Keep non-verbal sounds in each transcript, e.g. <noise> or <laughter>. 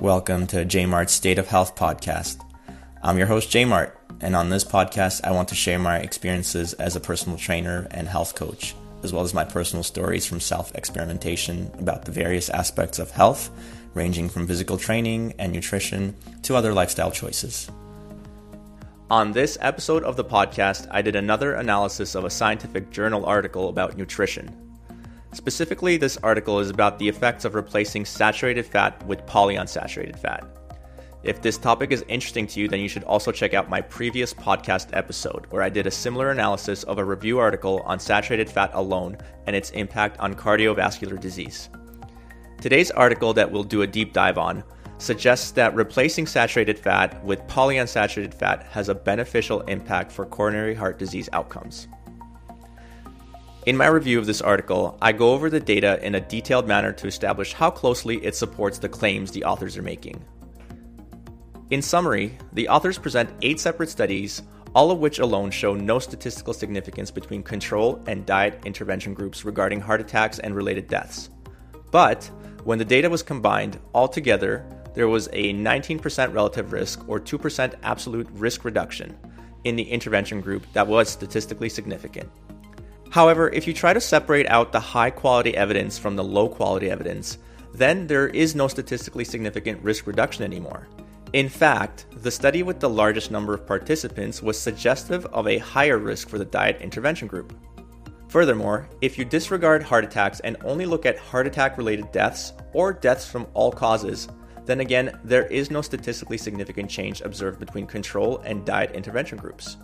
Welcome to Jmart's State of Health podcast. I'm your host, Jmart, and on this podcast, I want to share my experiences as a personal trainer and health coach, as well as my personal stories from self experimentation about the various aspects of health, ranging from physical training and nutrition to other lifestyle choices. On this episode of the podcast, I did another analysis of a scientific journal article about nutrition. Specifically, this article is about the effects of replacing saturated fat with polyunsaturated fat. If this topic is interesting to you, then you should also check out my previous podcast episode, where I did a similar analysis of a review article on saturated fat alone and its impact on cardiovascular disease. Today's article, that we'll do a deep dive on, suggests that replacing saturated fat with polyunsaturated fat has a beneficial impact for coronary heart disease outcomes. In my review of this article, I go over the data in a detailed manner to establish how closely it supports the claims the authors are making. In summary, the authors present eight separate studies, all of which alone show no statistical significance between control and diet intervention groups regarding heart attacks and related deaths. But when the data was combined, altogether, there was a 19% relative risk or 2% absolute risk reduction in the intervention group that was statistically significant. However, if you try to separate out the high quality evidence from the low quality evidence, then there is no statistically significant risk reduction anymore. In fact, the study with the largest number of participants was suggestive of a higher risk for the diet intervention group. Furthermore, if you disregard heart attacks and only look at heart attack related deaths or deaths from all causes, then again, there is no statistically significant change observed between control and diet intervention groups.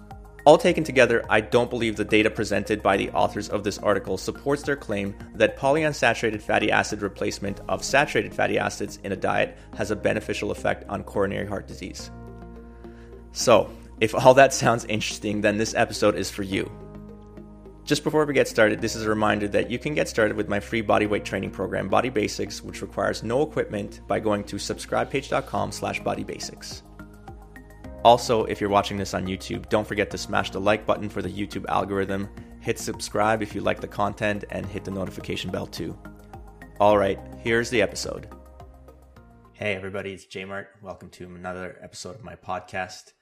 All taken together, I don't believe the data presented by the authors of this article supports their claim that polyunsaturated fatty acid replacement of saturated fatty acids in a diet has a beneficial effect on coronary heart disease. So, if all that sounds interesting, then this episode is for you. Just before we get started, this is a reminder that you can get started with my free bodyweight training program, Body Basics, which requires no equipment by going to subscribepage.com slash bodybasics. Also, if you're watching this on YouTube, don't forget to smash the like button for the YouTube algorithm, hit subscribe if you like the content, and hit the notification bell too. All right, here's the episode. Hey, everybody, it's Jmart. Welcome to another episode of my podcast.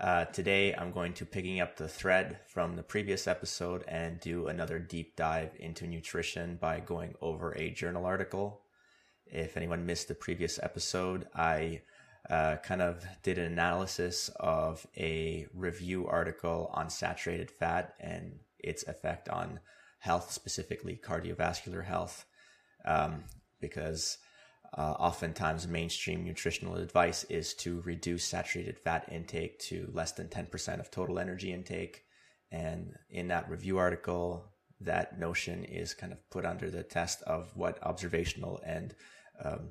Uh, today, I'm going to picking up the thread from the previous episode and do another deep dive into nutrition by going over a journal article. If anyone missed the previous episode, I uh, kind of did an analysis of a review article on saturated fat and its effect on health, specifically cardiovascular health, um, because uh, oftentimes mainstream nutritional advice is to reduce saturated fat intake to less than 10% of total energy intake. And in that review article, that notion is kind of put under the test of what observational and um,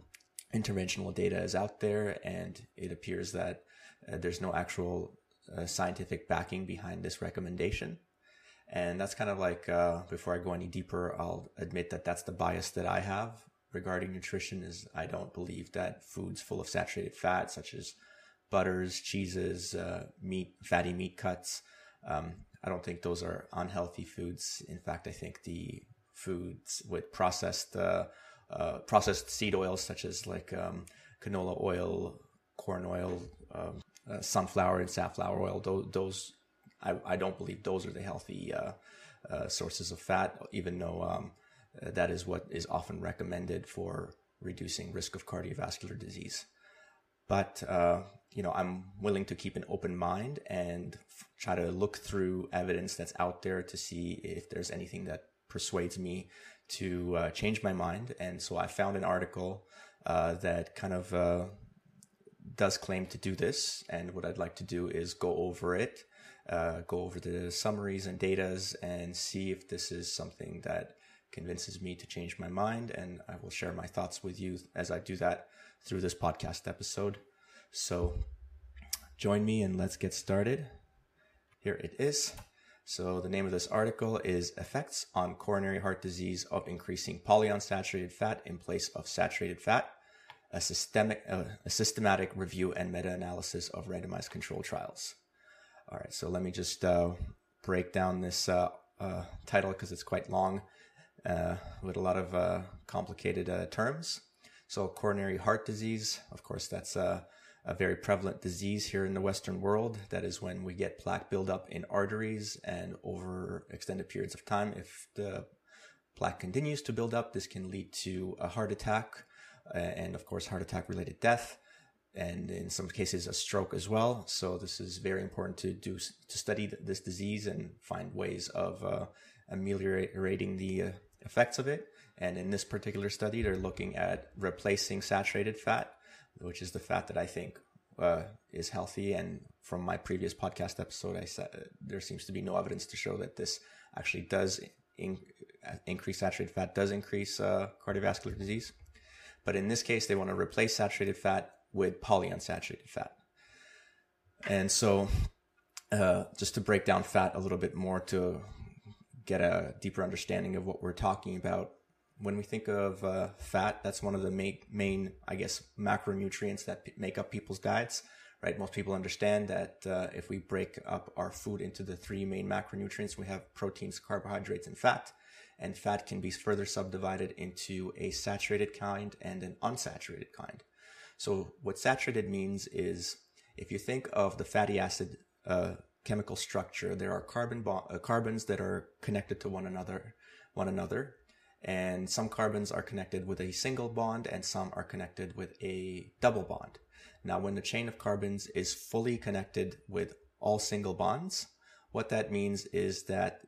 interventional data is out there, and it appears that uh, there's no actual uh, scientific backing behind this recommendation. And that's kind of like, uh, before I go any deeper, I'll admit that that's the bias that I have regarding nutrition is I don't believe that foods full of saturated fat, such as butters, cheeses, uh, meat, fatty meat cuts, um, I don't think those are unhealthy foods. In fact, I think the foods with processed uh, processed seed oils such as like um, canola oil, corn oil, um, uh, sunflower and safflower oil. Those, those I, I, don't believe those are the healthy uh, uh sources of fat, even though um, that is what is often recommended for reducing risk of cardiovascular disease. But uh, you know, I'm willing to keep an open mind and f- try to look through evidence that's out there to see if there's anything that persuades me to uh, change my mind. And so I found an article uh, that kind of uh, does claim to do this. And what I'd like to do is go over it, uh, go over the summaries and datas, and see if this is something that convinces me to change my mind. And I will share my thoughts with you as I do that through this podcast episode. So join me and let's get started. Here it is. So the name of this article is Effects on Coronary Heart Disease of Increasing Polyunsaturated Fat in Place of Saturated Fat, a, systemic, uh, a systematic review and meta-analysis of randomized control trials. All right, so let me just uh, break down this uh, uh title because it's quite long uh, with a lot of uh, complicated terms. So coronary heart disease, of course, that's a very prevalent disease here in the Western world. That is when we get plaque buildup in arteries and over extended periods of time. If the plaque continues to build up, this can lead to a heart attack uh, and of course heart attack related death and in some cases a stroke as well. So this is very important to do to study this disease and find ways of uh, ameliorating the uh, effects of it. And in this particular study, they're looking at replacing saturated fat, which is the fat that I think uh, is healthy. And from my previous podcast episode, I said there seems to be no evidence to show that this actually does in, increase saturated fat, does increase uh, cardiovascular disease. But in this case, they want to replace saturated fat with polyunsaturated fat. And so, uh, just to break down fat a little bit more to get a deeper understanding of what we're talking about, when we think of uh, fat, that's one of the main, main, I guess, macronutrients that p- make up people's diets. Right? Most people understand that uh, if we break up our food into the three main macronutrients, we have proteins, carbohydrates, and fat. And fat can be further subdivided into a saturated kind and an unsaturated kind. So what saturated means is if you think of the fatty acid uh, chemical structure, there are carbon bo- uh, carbons that are connected to one another, one another, and some carbons are connected with a single bond and some are connected with a double bond. Now, when the chain of carbons is fully connected with all single bonds, what that means is that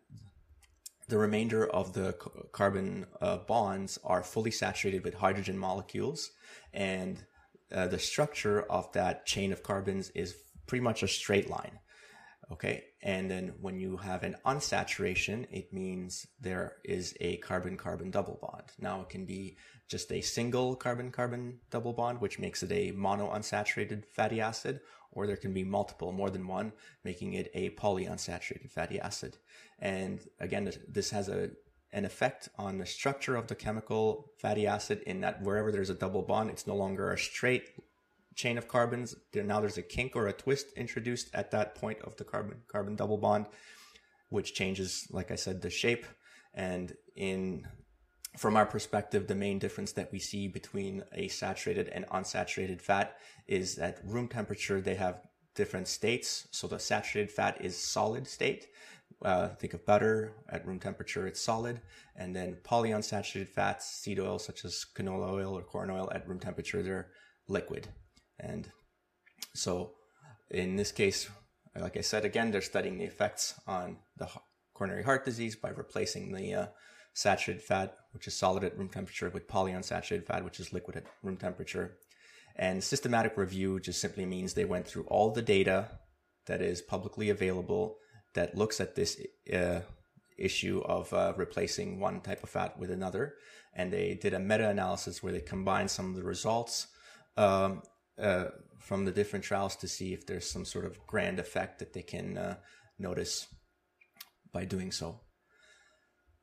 the remainder of the carbon uh, bonds are fully saturated with hydrogen molecules and uh, the structure of that chain of carbons is pretty much a straight line. Okay. And then when you have an unsaturation, it means there is a carbon carbon double bond. Now it can be just a single carbon carbon double bond, which makes it a mono unsaturated fatty acid, or there can be multiple, more than one, making it a polyunsaturated fatty acid. And again, this has a an effect on the structure of the chemical fatty acid in that wherever there's a double bond, it's no longer a straight chain of carbons. Now there's a kink or a twist introduced at that point of the carbon carbon double bond, which changes, like I said, the shape. And in from our perspective, the main difference that we see between a saturated and unsaturated fat is at room temperature, they have different states. So the saturated fat is solid state uh, think of butter at room temperature, it's solid. And then polyunsaturated fats, seed oil such as canola oil or corn oil at room temperature, they're liquid. And so in this case, like I said, again, they're studying the effects on the coronary heart disease by replacing the uh, saturated fat, which is solid at room temperature, with polyunsaturated fat, which is liquid at room temperature. And systematic review just simply means they went through all the data that is publicly available that looks at this uh, issue of uh, replacing one type of fat with another. And they did a meta analysis where they combined some of the results um, uh, from the different trials to see if there's some sort of grand effect that they can uh, notice by doing so.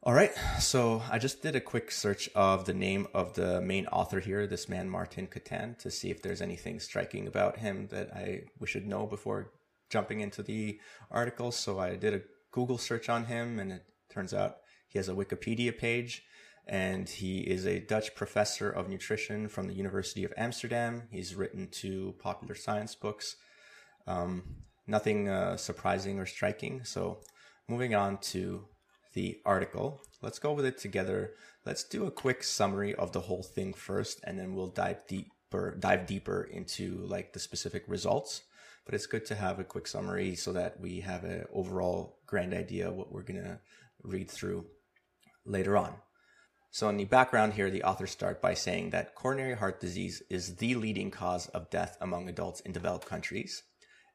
All right, so I just did a quick search of the name of the main author here, this man Martin Katan, to see if there's anything striking about him that I we should know before jumping into the article. So I did a Google search on him, and it turns out he has a Wikipedia page. And he is a Dutch professor of nutrition from the University of Amsterdam. He's written two popular science books. Um, nothing uh, surprising or striking. So, moving on to the article, let's go with it together. Let's do a quick summary of the whole thing first, and then we'll dive deeper, dive deeper into like the specific results but it's good to have a quick summary so that we have an overall grand idea what we're to read through later on. So, in the background here, the authors start by saying that coronary heart disease is the leading cause of death among adults in developed countries.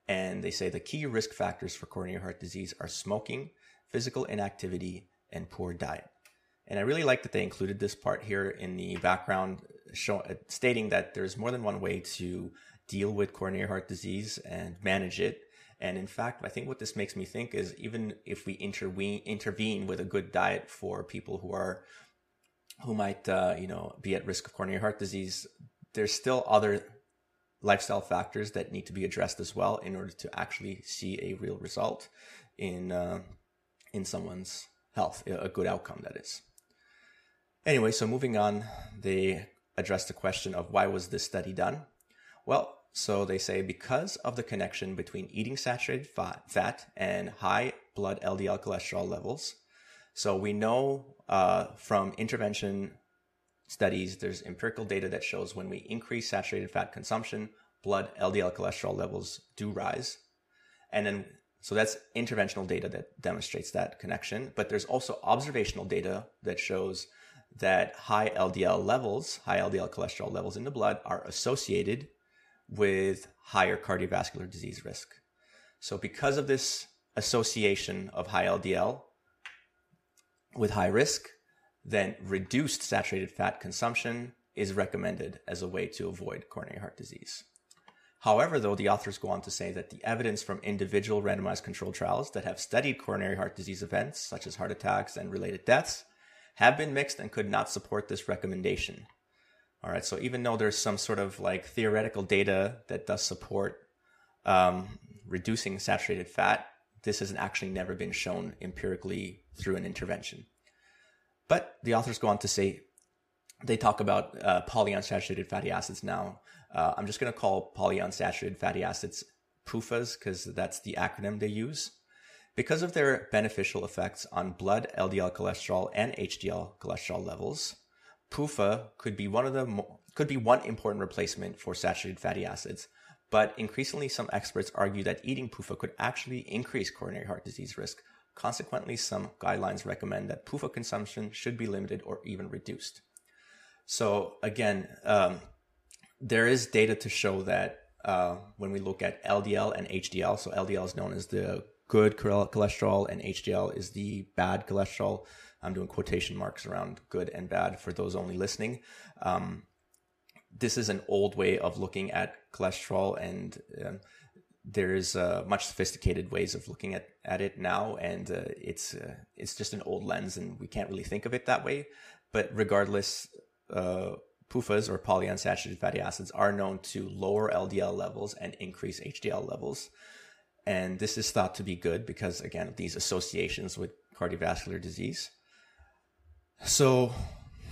And they say the key risk factors for coronary heart disease are smoking, physical inactivity, and poor diet. And I really like that they included this part here in the background, show, uh, stating that there's more than one way to deal with coronary heart disease and manage it. And in fact, I think what this makes me think is even if we intervene with a good diet for people who are, who might, uh, you know, be at risk of coronary heart disease, there's still other lifestyle factors that need to be addressed as well in order to actually see a real result in, uh, in someone's health, a good outcome that is. Anyway, so moving on, they address the question of why was this study done? Well, so they say because of the connection between eating saturated fat, fat and high blood LDL cholesterol levels. So we know uh, from intervention studies, there's empirical data that shows when we increase saturated fat consumption, blood LDL cholesterol levels do rise. And then, so that's interventional data that demonstrates that connection. But there's also observational data that shows that high LDL levels, high LDL cholesterol levels in the blood are associated with higher cardiovascular disease risk. So because of this association of high LDL with high risk, then reduced saturated fat consumption is recommended as a way to avoid coronary heart disease. However, though, the authors go on to say that the evidence from individual randomized controlled trials that have studied coronary heart disease events, such as heart attacks and related deaths, have been mixed and could not support this recommendation. All right, so even though there's some sort of like theoretical data that does support um, reducing saturated fat, this has actually never been shown empirically through an intervention. But the authors go on to say they talk about uh, polyunsaturated fatty acids now. Uh, I'm just going to call polyunsaturated fatty acids PUFAs because that's the acronym they use. Because of their beneficial effects on blood LDL cholesterol and HDL cholesterol levels, PUFA could be one of the mo- could be one important replacement for saturated fatty acids. But increasingly, some experts argue that eating PUFA could actually increase coronary heart disease risk. Consequently, some guidelines recommend that PUFA consumption should be limited or even reduced. So again, um, there is data to show that uh, when we look at LDL and HDL, so LDL is known as the good cholesterol and HDL is the bad cholesterol. I'm doing quotation marks around good and bad for those only listening. Um, this is an old way of looking at cholesterol and um, there is uh, much sophisticated ways of looking at, at it now and uh, it's uh, it's just an old lens and we can't really think of it that way but regardless uh, PUFAs or polyunsaturated fatty acids are known to lower LDL levels and increase HDL levels. And this is thought to be good because, again, these associations with cardiovascular disease. So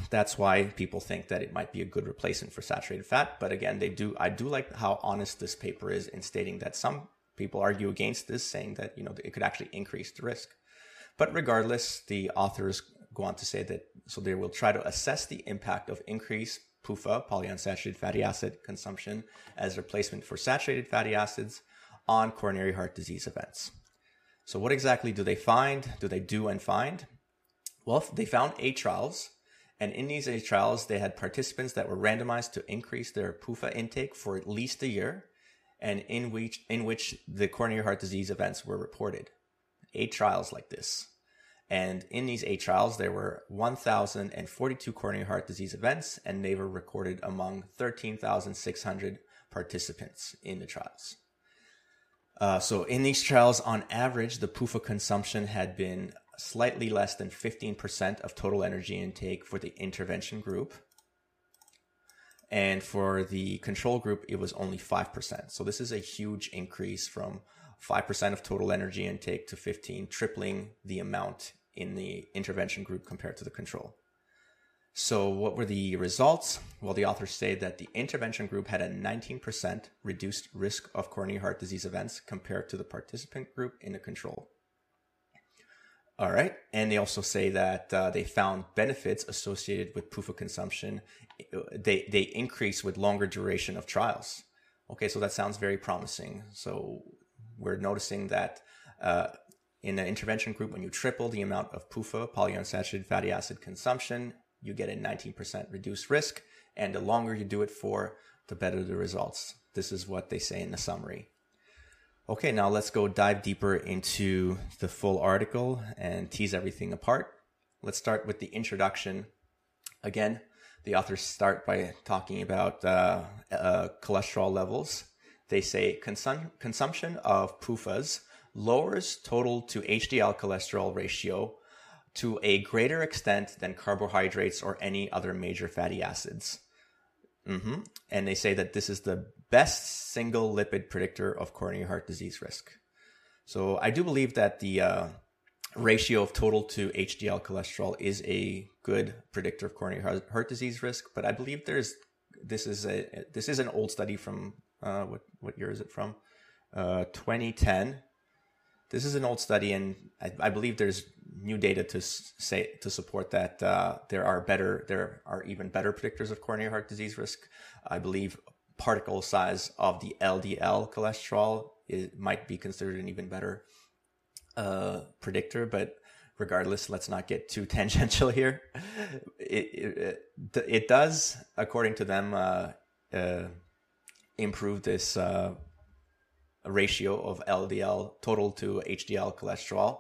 that's why people think that it might be a good replacement for saturated fat. But again, they do, I do like how honest this paper is in stating that some people argue against this, saying that, you know, it could actually increase the risk. But regardless, the authors go on to say that so they will try to assess the impact of increased PUFA, polyunsaturated fatty acid consumption, as replacement for saturated fatty acids on coronary heart disease events. So, what exactly do they find? Do they do and find? Well, they found eight trials, and in these eight trials, they had participants that were randomized to increase their PUFA intake for at least a year, and in which in which the coronary heart disease events were reported. Eight trials like this. And in these eight trials, there were 1,042 coronary heart disease events, and they were recorded among 13,600 participants in the trials. Uh, so in these trials, on average, the PUFA consumption had been slightly less than 15% of total energy intake for the intervention group. And for the control group, it was only 5%. So this is a huge increase from 5% of total energy intake to 15, tripling the amount in the intervention group compared to the control. So what were the results? Well, the authors say that the intervention group had a 19% reduced risk of coronary heart disease events compared to the participant group in the control. All right. And they also say that uh, they found benefits associated with PUFA consumption. They, they increase with longer duration of trials. Okay. So that sounds very promising. So we're noticing that uh, in the intervention group, when you triple the amount of PUFA, polyunsaturated fatty acid consumption, you get a 19% reduced risk. And the longer you do it for, the better the results. This is what they say in the summary. Okay, now let's go dive deeper into the full article and tease everything apart. Let's start with the introduction. Again, the authors start by talking about uh, uh, cholesterol levels they say consum- consumption of PUFAs lowers total to HDL cholesterol ratio to a greater extent than carbohydrates or any other major fatty acids. Mm-hmm. And they say that this is the best single lipid predictor of coronary heart disease risk. So I do believe that the uh, ratio of total to HDL cholesterol is a good predictor of coronary heart disease risk, but I believe there's this is a this is an old study from uh, what what year is it from? Uh, 2010. This is an old study, and I, I, believe there's new data to say to support that uh, there are better there are even better predictors of coronary heart disease risk. I believe particle size of the LDL cholesterol it might be considered an even better uh, predictor, but regardless, let's not get too <laughs> tangential here. It, it, it does, according to them, uh, uh, improve this uh, ratio of LDL total to HDL cholesterol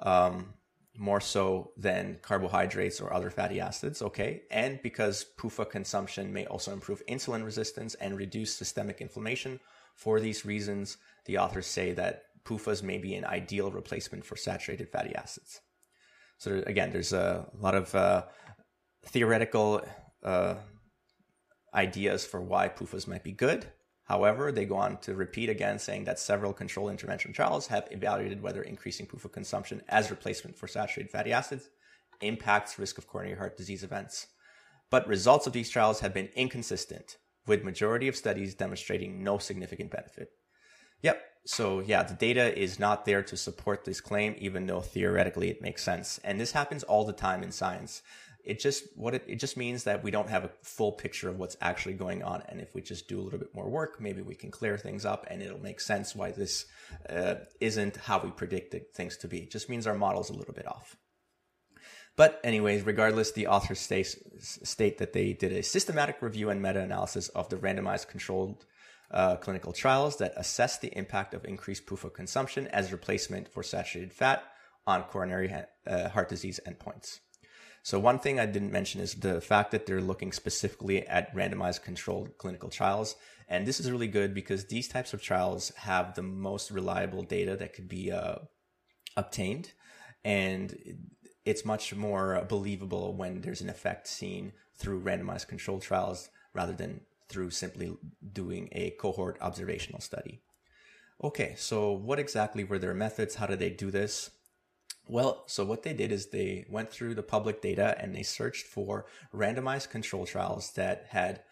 um, more so than carbohydrates or other fatty acids. Okay. And because PUFA consumption may also improve insulin resistance and reduce systemic inflammation. For these reasons, the authors say that PUFAs may be an ideal replacement for saturated fatty acids. So again, there's a lot of uh, theoretical uh, ideas for why PUFAs might be good. However, they go on to repeat again, saying that several control intervention trials have evaluated whether increasing PUFA consumption as replacement for saturated fatty acids impacts risk of coronary heart disease events. But results of these trials have been inconsistent, with majority of studies demonstrating no significant benefit. Yep. So yeah, the data is not there to support this claim, even though theoretically it makes sense. And this happens all the time in science. It just what it, it just means that we don't have a full picture of what's actually going on. And if we just do a little bit more work, maybe we can clear things up, and it'll make sense why this uh, isn't how we predicted things to be. It just means our model's a little bit off. But anyways, regardless, the authors state, state that they did a systematic review and meta-analysis of the randomized controlled uh, clinical trials that assess the impact of increased PUFA consumption as replacement for saturated fat on coronary ha- uh, heart disease endpoints. So one thing I didn't mention is the fact that they're looking specifically at randomized controlled clinical trials. And this is really good because these types of trials have the most reliable data that could be uh, obtained. And it's much more believable when there's an effect seen through randomized controlled trials rather than through simply doing a cohort observational study. Okay, so what exactly were their methods? How did they do this? Well, so what they did is they went through the public data and they searched for randomized control trials that had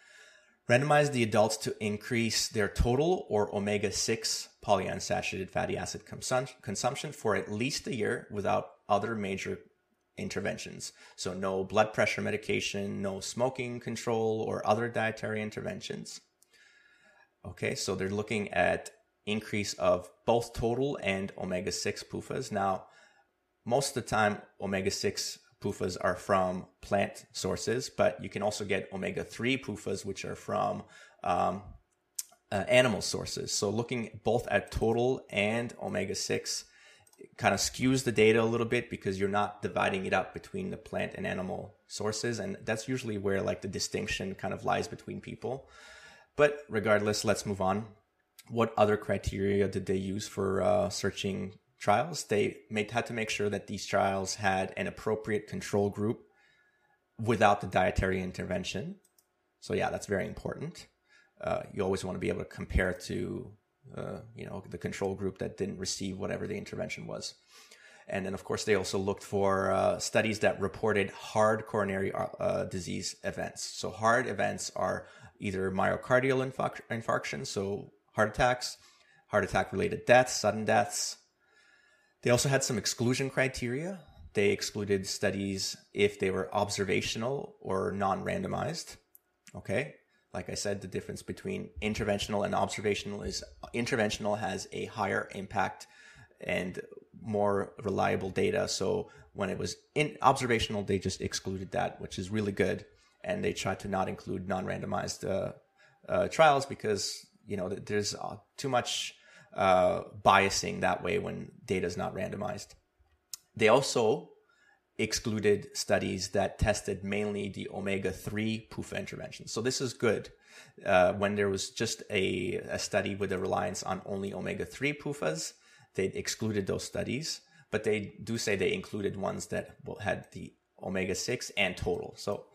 randomized the adults to increase their total or omega 6 polyunsaturated fatty acid consumption for at least a year without other major interventions. So no blood pressure medication, no smoking control or other dietary interventions. Okay, so they're looking at increase of both total and omega-6 PUFAs. Now, most of the time, omega-6 PUFAs are from plant sources, but you can also get omega-3 PUFAs, which are from um, uh, animal sources. So looking both at total and omega-6 kind of skews the data a little bit because you're not dividing it up between the plant and animal sources and that's usually where like the distinction kind of lies between people but regardless let's move on what other criteria did they use for uh, searching trials they made, had to make sure that these trials had an appropriate control group without the dietary intervention so yeah that's very important uh, you always want to be able to compare to uh, you know, the control group that didn't receive whatever the intervention was. And then, of course, they also looked for uh, studies that reported hard coronary uh, disease events. So, hard events are either myocardial infarc- infarction, so heart attacks, heart attack related deaths, sudden deaths. They also had some exclusion criteria. They excluded studies if they were observational or non randomized. Okay like I said, the difference between interventional and observational is interventional has a higher impact and more reliable data. So when it was in observational, they just excluded that, which is really good. And they tried to not include non-randomized uh, uh, trials because you know there's uh, too much uh, biasing that way when data is not randomized. They also excluded studies that tested mainly the omega 3 PUFA intervention. So this is good. Uh, when there was just a, a study with a reliance on only omega 3 PUFAs, they excluded those studies, but they do say they included ones that had the omega 6 and total. So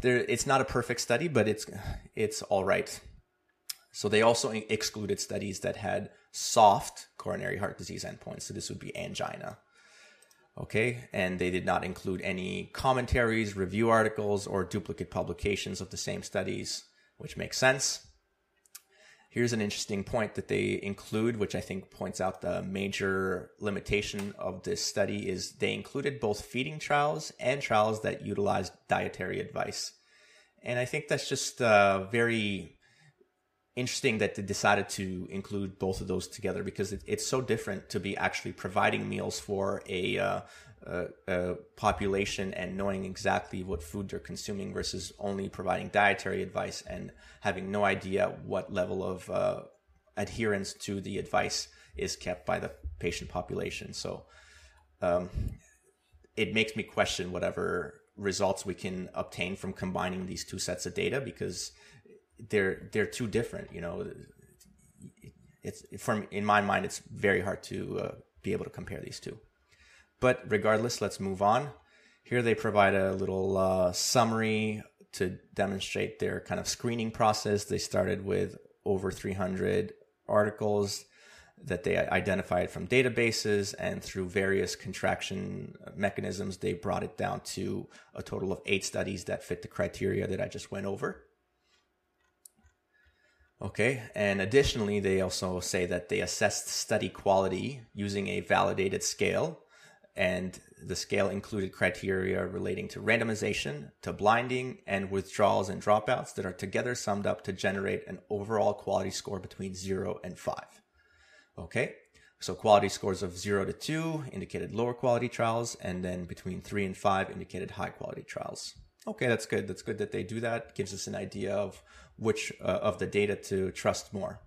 there, it's not a perfect study, but it's, it's all right. So they also excluded studies that had soft coronary heart disease endpoints. So this would be angina. Okay, and they did not include any commentaries, review articles, or duplicate publications of the same studies, which makes sense. Here's an interesting point that they include, which I think points out the major limitation of this study is they included both feeding trials and trials that utilized dietary advice. And I think that's just uh, very interesting that they decided to include both of those together because it, it's so different to be actually providing meals for a, uh, population and knowing exactly what food they're consuming versus only providing dietary advice and having no idea what level of uh, adherence to the advice is kept by the patient population. So um, it makes me question whatever results we can obtain from combining these two sets of data because they're they're too different. You know, it's from in my mind, it's very hard to uh, be able to compare these two. But regardless, let's move on. Here they provide a little uh, summary to demonstrate their kind of screening process. They started with over 300 articles that they identified from databases and through various contraction mechanisms, they brought it down to a total of eight studies that fit the criteria that I just went over. Okay, and additionally, they also say that they assessed study quality using a validated scale, and the scale included criteria relating to randomization, to blinding, and withdrawals and dropouts that are together summed up to generate an overall quality score between 0 and 5. Okay, so quality scores of 0 to 2 indicated lower quality trials, and then between 3 and 5 indicated high quality trials. Okay, that's good. That's good that they do that. Gives us an idea of which uh, of the data to trust more.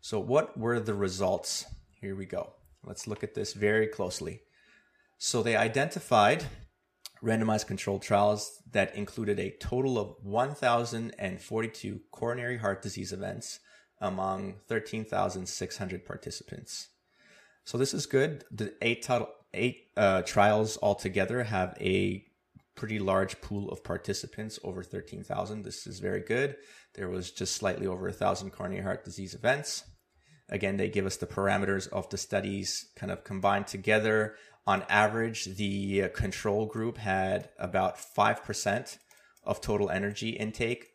So what were the results? Here we go. Let's look at this very closely. So they identified randomized controlled trials that included a total of 1,042 coronary heart disease events among 13,600 participants. So this is good. The eight total, eight uh, trials altogether have a pretty large pool of participants, over 13,000. This is very good. There was just slightly over a thousand coronary heart disease events. Again, they give us the parameters of the studies kind of combined together. On average, the control group had about 5% of total energy intake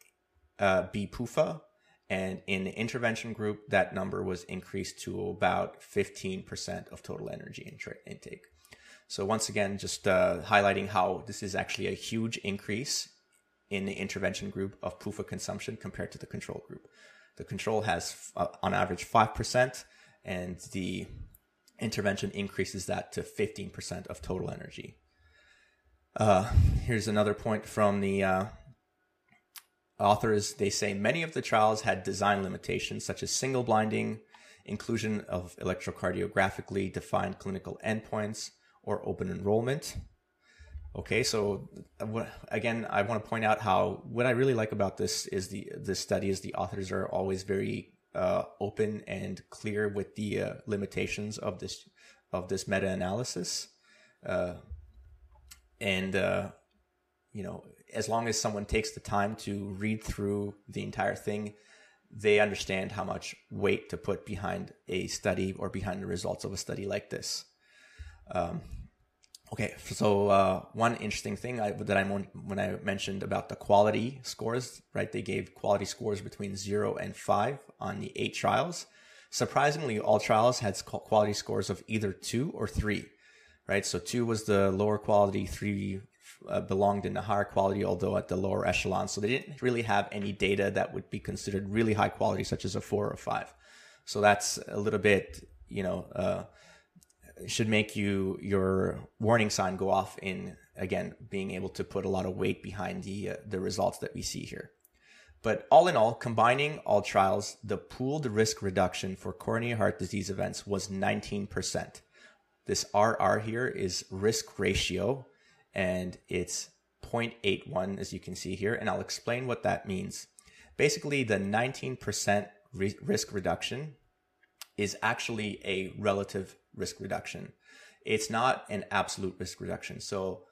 uh, be PUFA. And in the intervention group, that number was increased to about 15% of total energy intake. So once again, just uh, highlighting how this is actually a huge increase in the intervention group of PUFA consumption compared to the control group. The control has uh, on average 5% and the intervention increases that to 15% of total energy. Uh, here's another point from the uh, authors. They say many of the trials had design limitations such as single blinding, inclusion of electrocardiographically defined clinical endpoints, or open enrollment. Okay, so again, I want to point out how what I really like about this is the this study is the authors are always very uh, open and clear with the uh, limitations of this of this meta analysis, uh, and uh, you know, as long as someone takes the time to read through the entire thing, they understand how much weight to put behind a study or behind the results of a study like this. Um, okay, so uh, one interesting thing I, that I when I mentioned about the quality scores, right? They gave quality scores between zero and five on the eight trials. Surprisingly, all trials had quality scores of either two or three, right? So two was the lower quality, three uh, belonged in the higher quality, although at the lower echelon. So they didn't really have any data that would be considered really high quality, such as a four or five. So that's a little bit, you know, uh, should make you your warning sign go off in again being able to put a lot of weight behind the uh, the results that we see here. But all in all, combining all trials, the pooled risk reduction for coronary heart disease events was 19%. This RR here is risk ratio and it's 0.81 as you can see here. And I'll explain what that means. Basically, the 19% risk reduction is actually a relative risk reduction. It's not an absolute risk reduction. So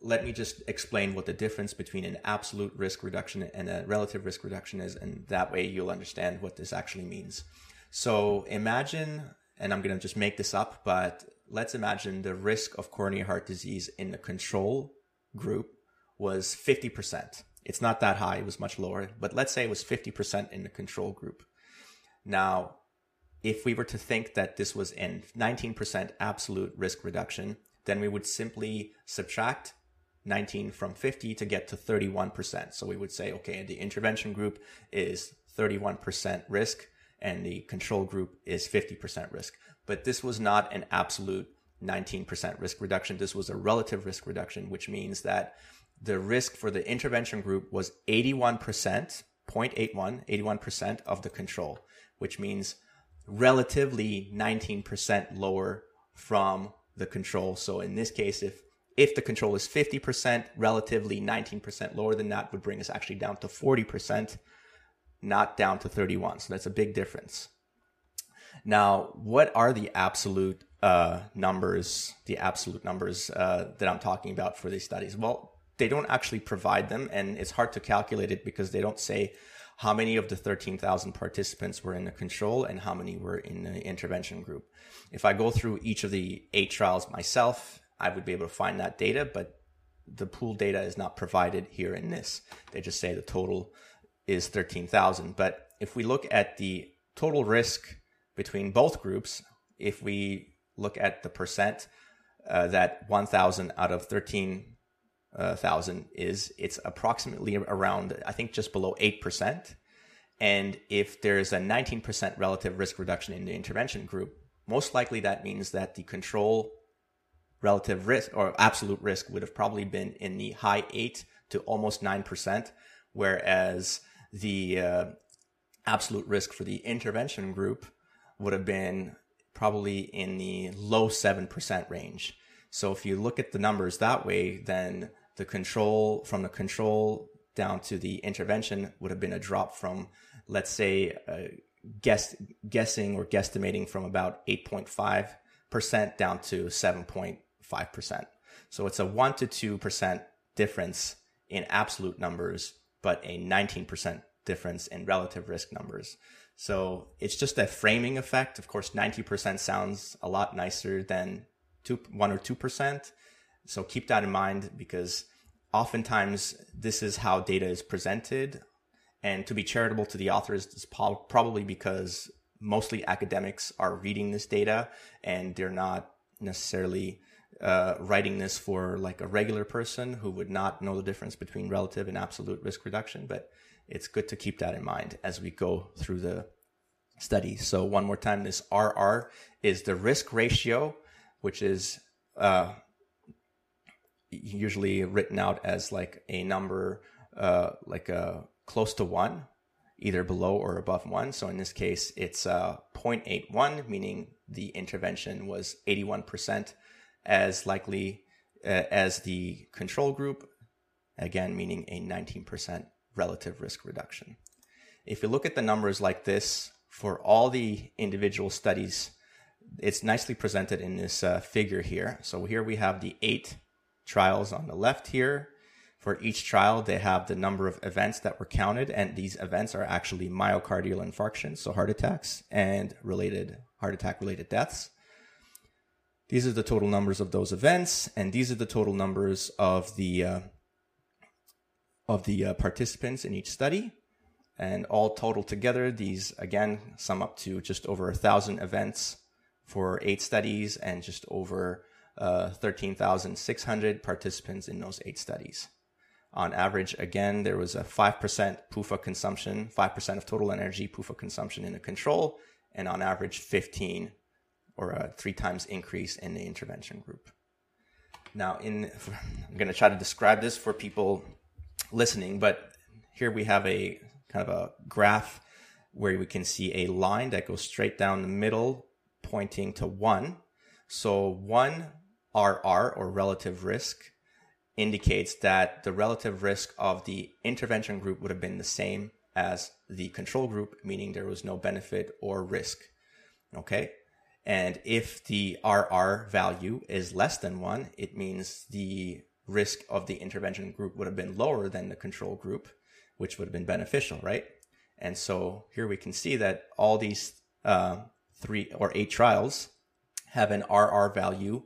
let me just explain what the difference between an absolute risk reduction and a relative risk reduction is. And that way you'll understand what this actually means. So imagine and I'm going to just make this up, but let's imagine the risk of coronary heart disease in the control group was 50%. It's not that high. It was much lower, but let's say it was 50% in the control group. Now, if we were to think that this was in 19% absolute risk reduction, then we would simply subtract 19 from 50 to get to 31%. So we would say, okay, the intervention group is 31% risk and the control group is 50% risk. But this was not an absolute 19% risk reduction. This was a relative risk reduction, which means that the risk for the intervention group was 81%, 0.81, 81% of the control, which means relatively 19% lower from the control. So in this case, if if the control is 50%, relatively 19% lower than that would bring us actually down to 40%, not down to 31. So that's a big difference. Now, what are the absolute uh, numbers, the absolute numbers uh, that I'm talking about for these studies? Well, they don't actually provide them, and it's hard to calculate it because they don't say how many of the 13,000 participants were in the control and how many were in the intervention group. If I go through each of the eight trials myself, I would be able to find that data, but the pool data is not provided here in this. They just say the total is 13,000. But if we look at the total risk between both groups, if we look at the percent uh, that 1,000 out of 13 uh, thousand is it's approximately around I think just below eight percent. And if there's a 19% relative risk reduction in the intervention group, most likely that means that the control relative risk or absolute risk would have probably been in the high eight to almost 9%, whereas the uh, absolute risk for the intervention group would have been probably in the low 7% range. So if you look at the numbers that way, then the control from the control down to the intervention would have been a drop from, let's say, uh, guess, guessing or guesstimating from about 8.5% down to 7.5%. So it's a 1 to 2% difference in absolute numbers, but a 19% difference in relative risk numbers. So it's just a framing effect. Of course, 90% sounds a lot nicer than two, 1 or 2%. So keep that in mind because oftentimes this is how data is presented. And to be charitable to the authors is probably because mostly academics are reading this data and they're not necessarily uh, writing this for like a regular person who would not know the difference between relative and absolute risk reduction. But it's good to keep that in mind as we go through the study. So one more time, this RR is the risk ratio, which is uh, usually written out as like a number, uh, like a uh, close to one, either below or above one. So in this case, it's uh, 0.81, meaning the intervention was 81% as likely uh, as the control group, again, meaning a 19% relative risk reduction. If you look at the numbers like this for all the individual studies, it's nicely presented in this uh, figure here. So here we have the eight trials on the left here. For each trial, they have the number of events that were counted, and these events are actually myocardial infarctions, so heart attacks and related heart attack related deaths. These are the total numbers of those events, and these are the total numbers of the uh, of the uh, participants in each study. And all total together, these again sum up to just over a thousand events for eight studies and just over uh, 13,600 participants in those eight studies. On average, again, there was a 5% PUFA consumption, 5% of total energy PUFA consumption in the control, and on average, 15 or a three times increase in the intervention group. Now, in <laughs> I'm going to try to describe this for people listening, but here we have a kind of a graph where we can see a line that goes straight down the middle, pointing to one. So one RR or relative risk indicates that the relative risk of the intervention group would have been the same as the control group, meaning there was no benefit or risk. Okay. And if the RR value is less than one, it means the risk of the intervention group would have been lower than the control group, which would have been beneficial, right? And so here we can see that all these uh, three or eight trials have an RR value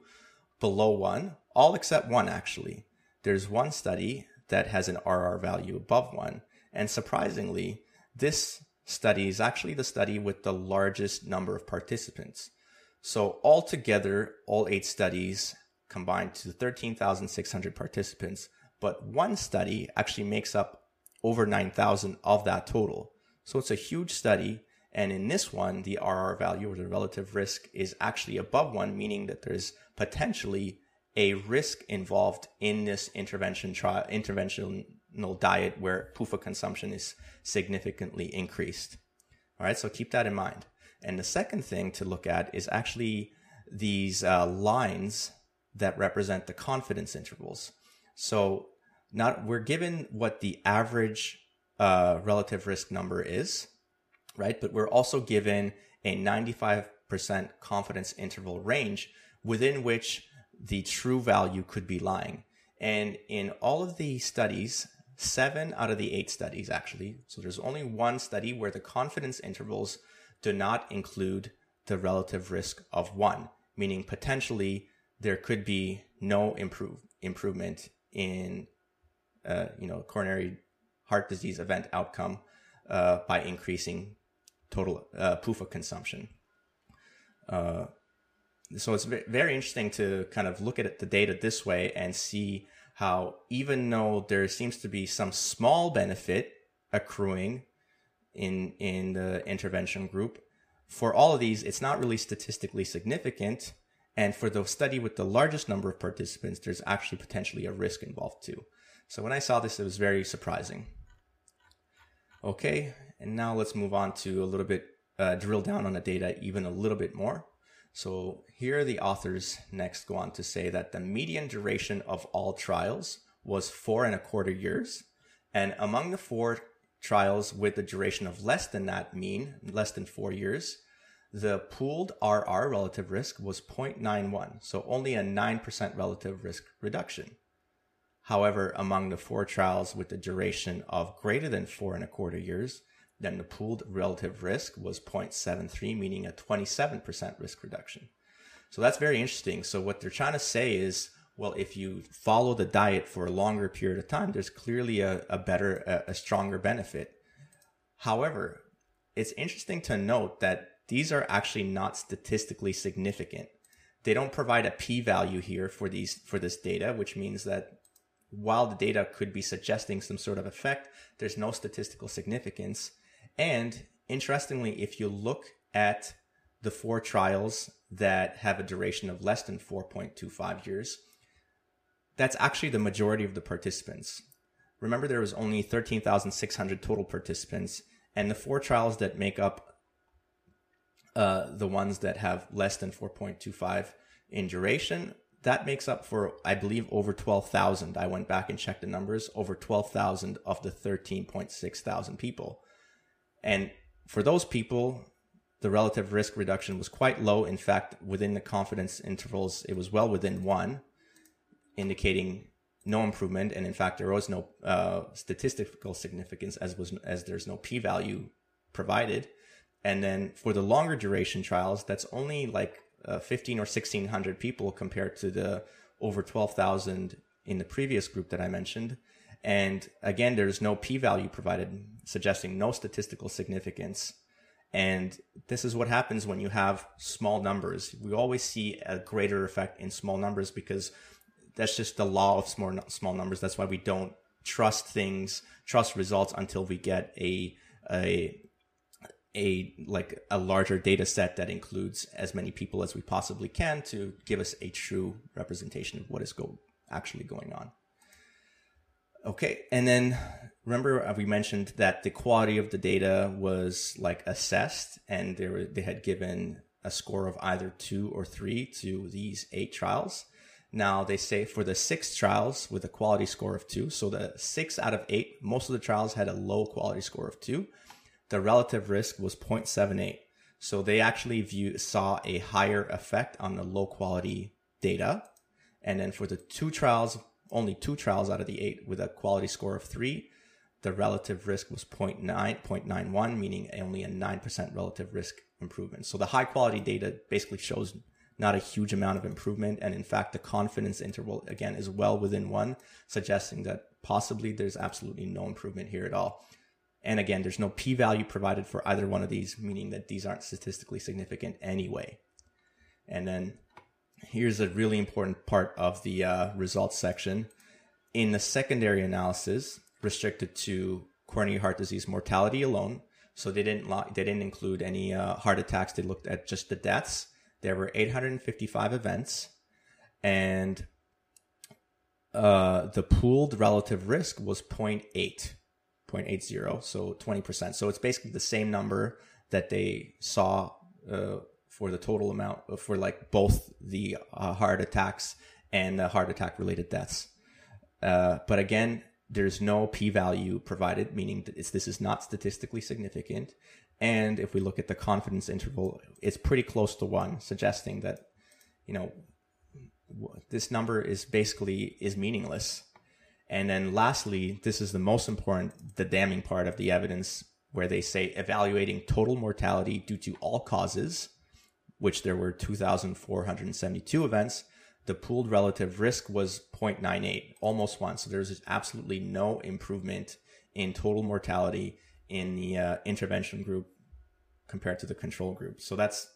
below one, all except one actually. There's one study that has an RR value above one. And surprisingly, this study is actually the study with the largest number of participants. So altogether, all eight studies combined to 13,600 participants, but one study actually makes up over 9,000 of that total. So it's a huge study. And in this one, the RR value or the relative risk is actually above one, meaning that there's potentially a risk involved in this intervention trial, interventional diet where PUFA consumption is significantly increased. All right, so keep that in mind. And the second thing to look at is actually these uh, lines that represent the confidence intervals. So not we're given what the average uh, relative risk number is, right? But we're also given a 95% confidence interval range within which the true value could be lying. And in all of the studies, seven out of the eight studies actually, so there's only one study where the confidence intervals do not include the relative risk of one, meaning potentially there could be no improve, improvement in uh, you know coronary heart disease event outcome uh, by increasing total uh, PUFA consumption. Uh, so it's very interesting to kind of look at the data this way and see how even though there seems to be some small benefit accruing in in the intervention group, for all of these, it's not really statistically significant. And for the study with the largest number of participants, there's actually potentially a risk involved too. So when I saw this, it was very surprising. Okay, and now let's move on to a little bit, uh, drill down on the data even a little bit more. So here the authors next go on to say that the median duration of all trials was four and a quarter years. And among the four trials with the duration of less than that mean, less than four years, the pooled RR relative risk was 0.91, so only a 9% relative risk reduction. However, among the four trials with the duration of greater than four and a quarter years, then the pooled relative risk was 0.73, meaning a 27% risk reduction. So that's very interesting. So what they're trying to say is, well, if you follow the diet for a longer period of time, there's clearly a, a better, a, a stronger benefit. However, it's interesting to note that these are actually not statistically significant. They don't provide a p-value here for these for this data, which means that while the data could be suggesting some sort of effect, there's no statistical significance. And interestingly, if you look at the four trials that have a duration of less than 4.25 years, that's actually the majority of the participants. Remember, there was only 13,600 total participants, and the four trials that make up uh, the ones that have less than 4.25 in duration, that makes up for, I believe, over 12,000. I went back and checked the numbers, over 12,000 of the 13.6 thousand people. And for those people, the relative risk reduction was quite low. In fact, within the confidence intervals, it was well within one, indicating no improvement. And in fact, there was no uh, statistical significance as was as there's no p-value provided. And then for the longer duration trials, that's only like uh, 15 or 1600 people compared to the over 12,000 in the previous group that I mentioned. And again, there's no p-value provided, suggesting no statistical significance. And this is what happens when you have small numbers. We always see a greater effect in small numbers because that's just the law of small small numbers. That's why we don't trust things, trust results until we get a a a like a larger data set that includes as many people as we possibly can to give us a true representation of what is go actually going on. Okay, and then remember uh, we mentioned that the quality of the data was like assessed, and they were they had given a score of either two or three to these eight trials. Now they say for the six trials with a quality score of two, so the six out of eight, most of the trials had a low quality score of two. The relative risk was 0.78. So they actually view, saw a higher effect on the low quality data. And then for the two trials only two trials out of the eight with a quality score of three, the relative risk was 0.9, 0.91, meaning only a 9% relative risk improvement. So the high quality data basically shows not a huge amount of improvement. And in fact, the confidence interval again is well within one, suggesting that possibly there's absolutely no improvement here at all. And again, there's no p value provided for either one of these, meaning that these aren't statistically significant anyway. And then here's a really important part of the uh, results section. In the secondary analysis, restricted to coronary heart disease mortality alone, so they didn't they didn't include any uh, heart attacks. They looked at just the deaths. There were 855 events, and uh, the pooled relative risk was 0.8, 0.80, so 20%. So it's basically the same number that they saw uh, for the total amount uh, for like both the uh, heart attacks and the heart attack related deaths. Uh, but again, there's no p-value provided, meaning that this is not statistically significant. And if we look at the confidence interval, it's pretty close to one, suggesting that, you know, this number is basically is meaningless. And then lastly, this is the most important, the damning part of the evidence where they say evaluating total mortality due to all causes which there were 2,472 events, the pooled relative risk was 0.98, almost one. So there's absolutely no improvement in total mortality in the uh, intervention group compared to the control group. So that's,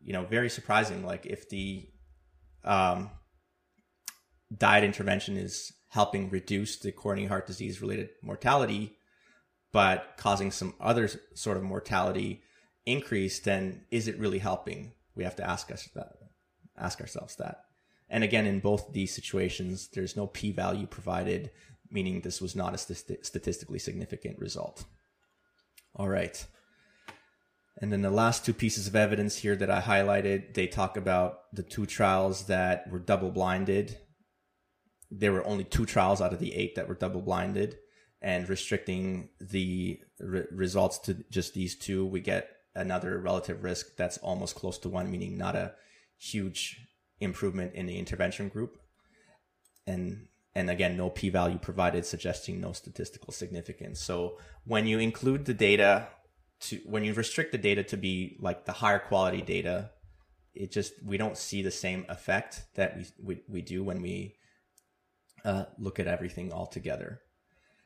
you know, very surprising. Like if the um, diet intervention is helping reduce the coronary heart disease related mortality, but causing some other sort of mortality increase, then is it really helping? We have to ask us that, ask ourselves that. And again, in both these situations, there's no p-value provided, meaning this was not a st- statistically significant result. All right. And then the last two pieces of evidence here that I highlighted, they talk about the two trials that were double blinded. There were only two trials out of the eight that were double blinded and restricting the re- results to just these two, we get another relative risk that's almost close to one, meaning not a huge improvement in the intervention group. And and again, no p-value provided, suggesting no statistical significance. So when you include the data to when you restrict the data to be like the higher quality data, it just we don't see the same effect that we we, we do when we uh, look at everything all together.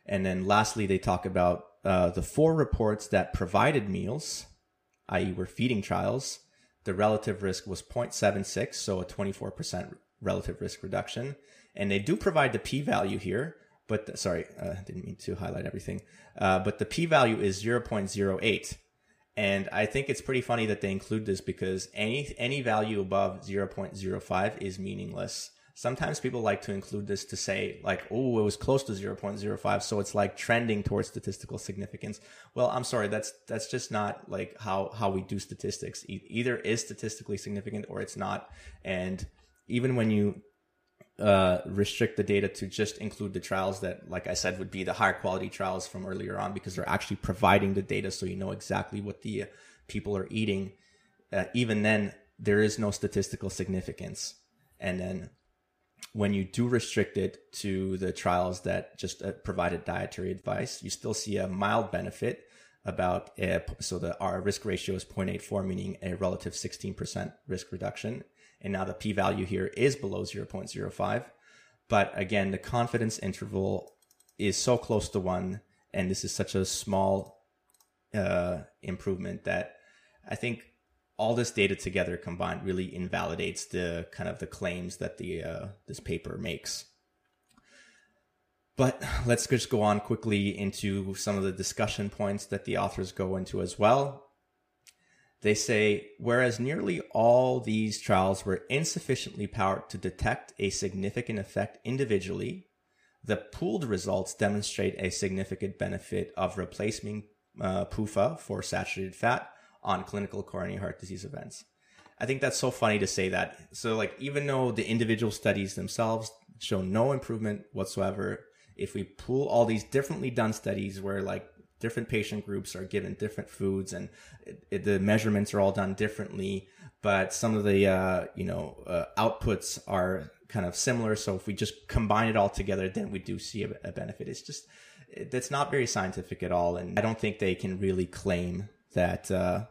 And then lastly, they talk about uh, the four reports that provided meals i.e., were feeding trials, the relative risk was 0.76, so a 24% relative risk reduction. And they do provide the p value here, but the, sorry, I uh, didn't mean to highlight everything. Uh, but the p value is 0.08. And I think it's pretty funny that they include this because any any value above 0.05 is meaningless sometimes people like to include this to say like oh it was close to 0.05 so it's like trending towards statistical significance well i'm sorry that's that's just not like how how we do statistics either is statistically significant or it's not and even when you uh, restrict the data to just include the trials that, like I said, would be the higher quality trials from earlier on because they're actually providing the data so you know exactly what the uh, people are eating. Uh, even then, there is no statistical significance. And then when you do restrict it to the trials that just uh, provided dietary advice, you still see a mild benefit about a, so the our risk ratio is 0.84 meaning a relative 16% risk reduction. And now the p value here is below 0.05 but again the confidence interval is so close to 1 and this is such a small uh, improvement that i think all this data together combined really invalidates the kind of the claims that the uh, this paper makes. But let's just go on quickly into some of the discussion points that the authors go into as well. They say, whereas nearly all these trials were insufficiently powered to detect a significant effect individually, the pooled results demonstrate a significant benefit of replacing uh, PUFA for saturated fat on clinical coronary heart disease events. I think that's so funny to say that. So like even though the individual studies themselves show no improvement whatsoever, if we pool all these differently done studies where like different patient groups are given different foods and it, it, the measurements are all done differently, but some of the uh, you know uh, outputs are kind of similar. So if we just combine it all together, then we do see a, a benefit. It's just that's not very scientific at all. And I don't think they can really claim that uh,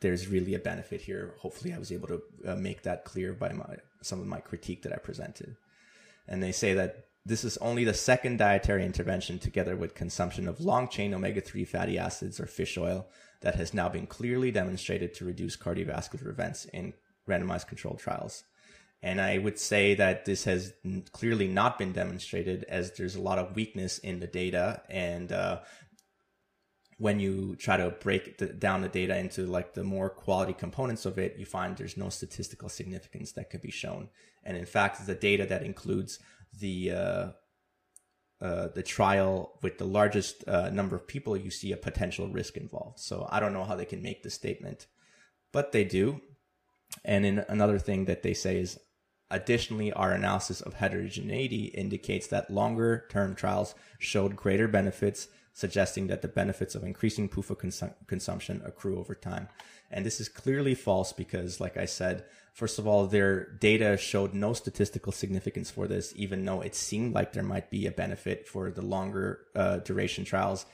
there's really a benefit here. Hopefully, I was able to uh, make that clear by my some of my critique that I presented. And they say that this is only the second dietary intervention, together with consumption of long chain omega 3 fatty acids or fish oil, that has now been clearly demonstrated to reduce cardiovascular events in randomized controlled trials. And I would say that this has clearly not been demonstrated as there's a lot of weakness in the data. And uh, when you try to break the, down the data into like the more quality components of it, you find there's no statistical significance that could be shown. And in fact, the data that includes the uh, uh, the trial with the largest uh, number of people, you see a potential risk involved. So I don't know how they can make the statement, but they do. And in another thing that they say is Additionally, our analysis of heterogeneity indicates that longer term trials showed greater benefits, suggesting that the benefits of increasing PUFA consum- consumption accrue over time. And this is clearly false because, like I said, first of all, their data showed no statistical significance for this, even though it seemed like there might be a benefit for the longer uh, duration trials.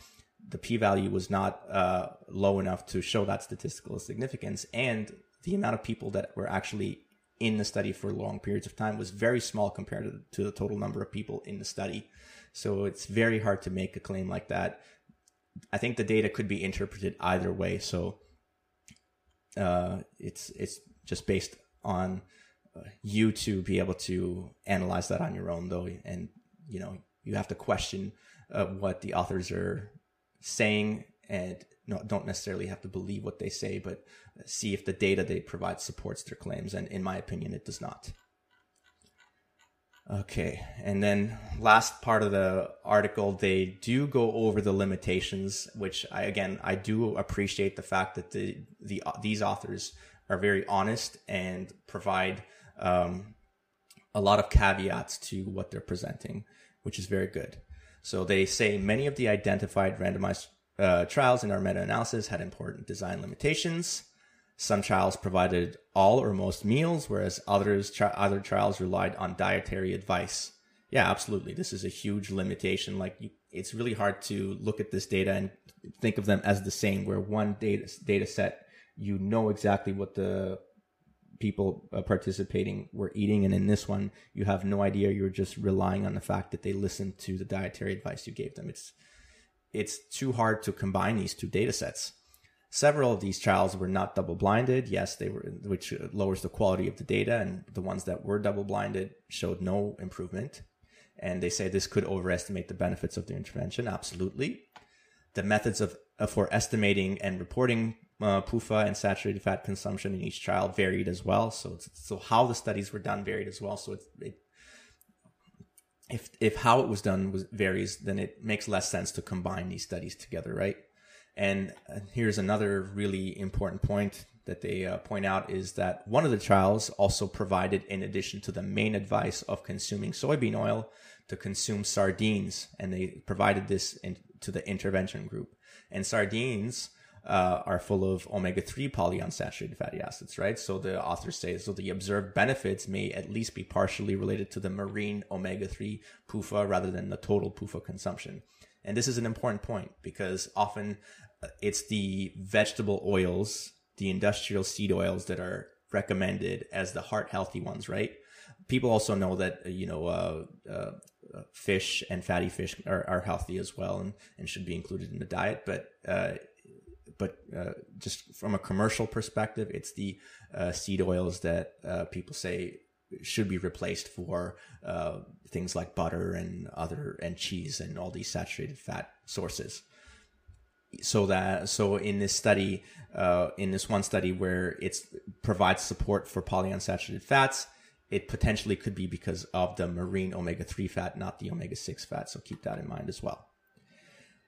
The p value was not uh, low enough to show that statistical significance. And the amount of people that were actually in the study for long periods of time was very small compared to, to the total number of people in the study. So it's very hard to make a claim like that. I think the data could be interpreted either way. So uh, it's it's just based on uh, you to be able to analyze that on your own, though, and you know you have to question uh, what the authors are saying and don't necessarily have to believe what they say, but see if the data they provide supports their claims. And in my opinion, it does not. Okay, and then last part of the article, they do go over the limitations, which I again I do appreciate the fact that the the these authors are very honest and provide um, a lot of caveats to what they're presenting, which is very good. So they say many of the identified randomized uh, trials in our meta-analysis had important design limitations. Some trials provided all or most meals, whereas others tri- other trials relied on dietary advice. Yeah, absolutely. This is a huge limitation. Like you, it's really hard to look at this data and think of them as the same. Where one data data set, you know exactly what the people uh, participating were eating, and in this one, you have no idea. You're just relying on the fact that they listened to the dietary advice you gave them. It's it's too hard to combine these two data sets. Several of these trials were not double blinded. Yes, they were, which lowers the quality of the data. And the ones that were double blinded showed no improvement. And they say this could overestimate the benefits of the intervention. Absolutely. The methods of, uh, for estimating and reporting uh, PUFA and saturated fat consumption in each trial varied as well. So, so how the studies were done varied as well. So it, it if if how it was done was varies, then it makes less sense to combine these studies together, right? And uh, here's another really important point that they uh, point out is that one of the trials also provided, in addition to the main advice of consuming soybean oil, to consume sardines, and they provided this in, to the intervention group. And sardines uh, are full of omega-3 polyunsaturated fatty acids, right? So the authors say, so the observed benefits may at least be partially related to the marine omega-3 PUFA rather than the total PUFA consumption. And this is an important point because often it's the vegetable oils, the industrial seed oils that are recommended as the heart healthy ones, right? People also know that, uh, you know, uh, uh, uh, fish and fatty fish are, are healthy as well and, and should be included in the diet. But uh, but uh, just from a commercial perspective, it's the seed oils that people say should be replaced for things like butter and other and cheese and all these saturated fat sources. So that so in this study, uh, in this one study where it provides support for polyunsaturated fats, it potentially could be because of the marine omega three fat, not the omega six fat. So keep that in mind as well.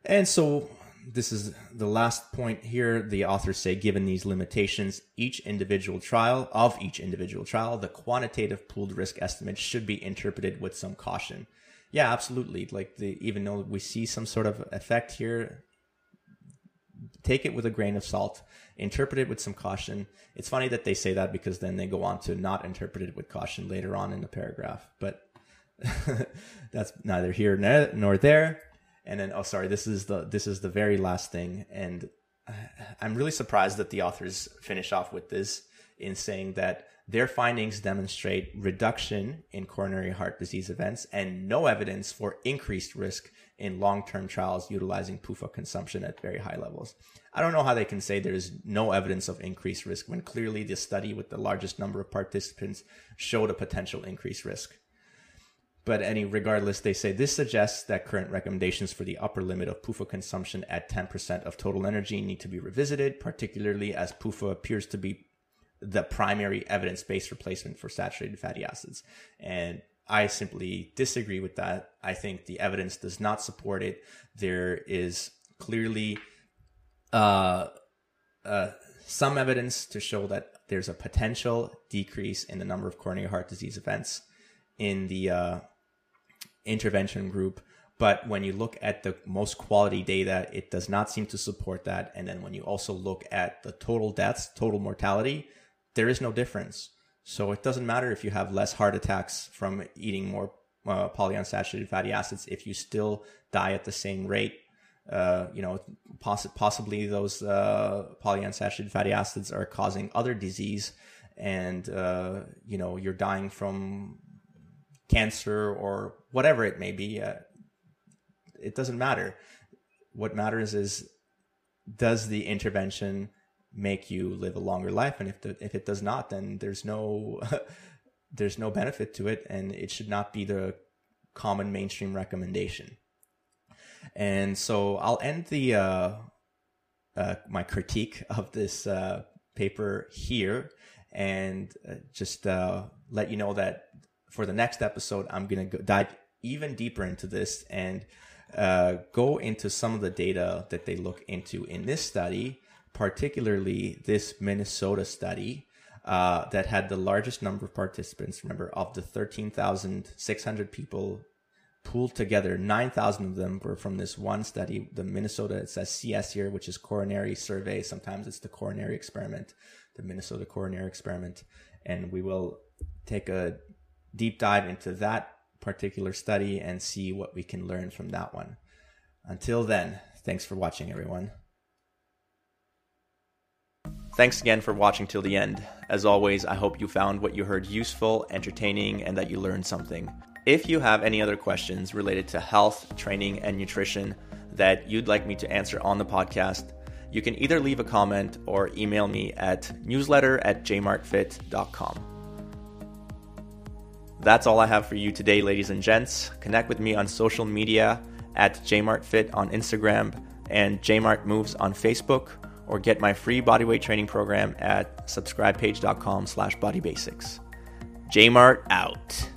And so this is the last point here. The authors say, given these limitations, each individual trial of each individual trial, the quantitative pooled risk estimate should be interpreted with some caution. Yeah, absolutely. Like the, even though we see some sort of effect here, take it with a grain of salt, interpret it with some caution. It's funny that they say that because then they go on to not interpret it with caution later on in the paragraph, but <laughs> that's neither here nor there. And then, oh, sorry, this is the this is the very last thing, and I'm really surprised that the authors finish off with this in saying that their findings demonstrate reduction in coronary heart disease events and no evidence for increased risk in long-term trials utilizing PUFA consumption at very high levels. I don't know how they can say there is no evidence of increased risk when clearly the study with the largest number of participants showed a potential increased risk. But any regardless, they say this suggests that current recommendations for the upper limit of PUFA consumption at 10% of total energy need to be revisited, particularly as PUFA appears to be the primary evidence-based replacement for saturated fatty acids. And I simply disagree with that. I think the evidence does not support it. There is clearly uh, uh, some evidence to show that there's a potential decrease in the number of coronary heart disease events in the uh, intervention group. But when you look at the most quality data, it does not seem to support that. And then when you also look at the total deaths, total mortality, there is no difference. So it doesn't matter if you have less heart attacks from eating more uh, polyunsaturated fatty acids if you still die at the same rate. Uh, you know, poss- possibly those uh, polyunsaturated fatty acids are causing other disease, and uh, you know you're dying from cancer or whatever it may be. Uh, it doesn't matter. What matters is does the intervention make you live a longer life and if the, if it does not then there's no <laughs> there's no benefit to it and it should not be the common mainstream recommendation. And so i'll end the uh, uh, my critique of this uh, paper here and uh, just uh, let you know that for the next episode i'm to go dive even deeper into this and uh, go into some of the data that they look into in this study particularly this Minnesota study uh, that had the largest number of participants. Remember, of the 13,600 people pooled together, 9,000 of them were from this one study, the Minnesota, it says CS here, which is coronary survey. Sometimes it's the coronary experiment, the Minnesota coronary experiment. And we will take a deep dive into that particular study and see what we can learn from that one. Until then, thanks for watching, everyone. Thanks again for watching till the end. As always, I hope you found what you heard useful, entertaining, and that you learned something. If you have any other questions related to health, training, and nutrition that you'd like me to answer on the podcast, you can either leave a comment or email me at newsletter at jmartfit.com. That's all I have for you today, ladies and gents. Connect with me on social media at jmartfit on Instagram and jmartmoves on Facebook or get my free bodyweight training program at subscribepage.com slash bodybasics. Jmart out.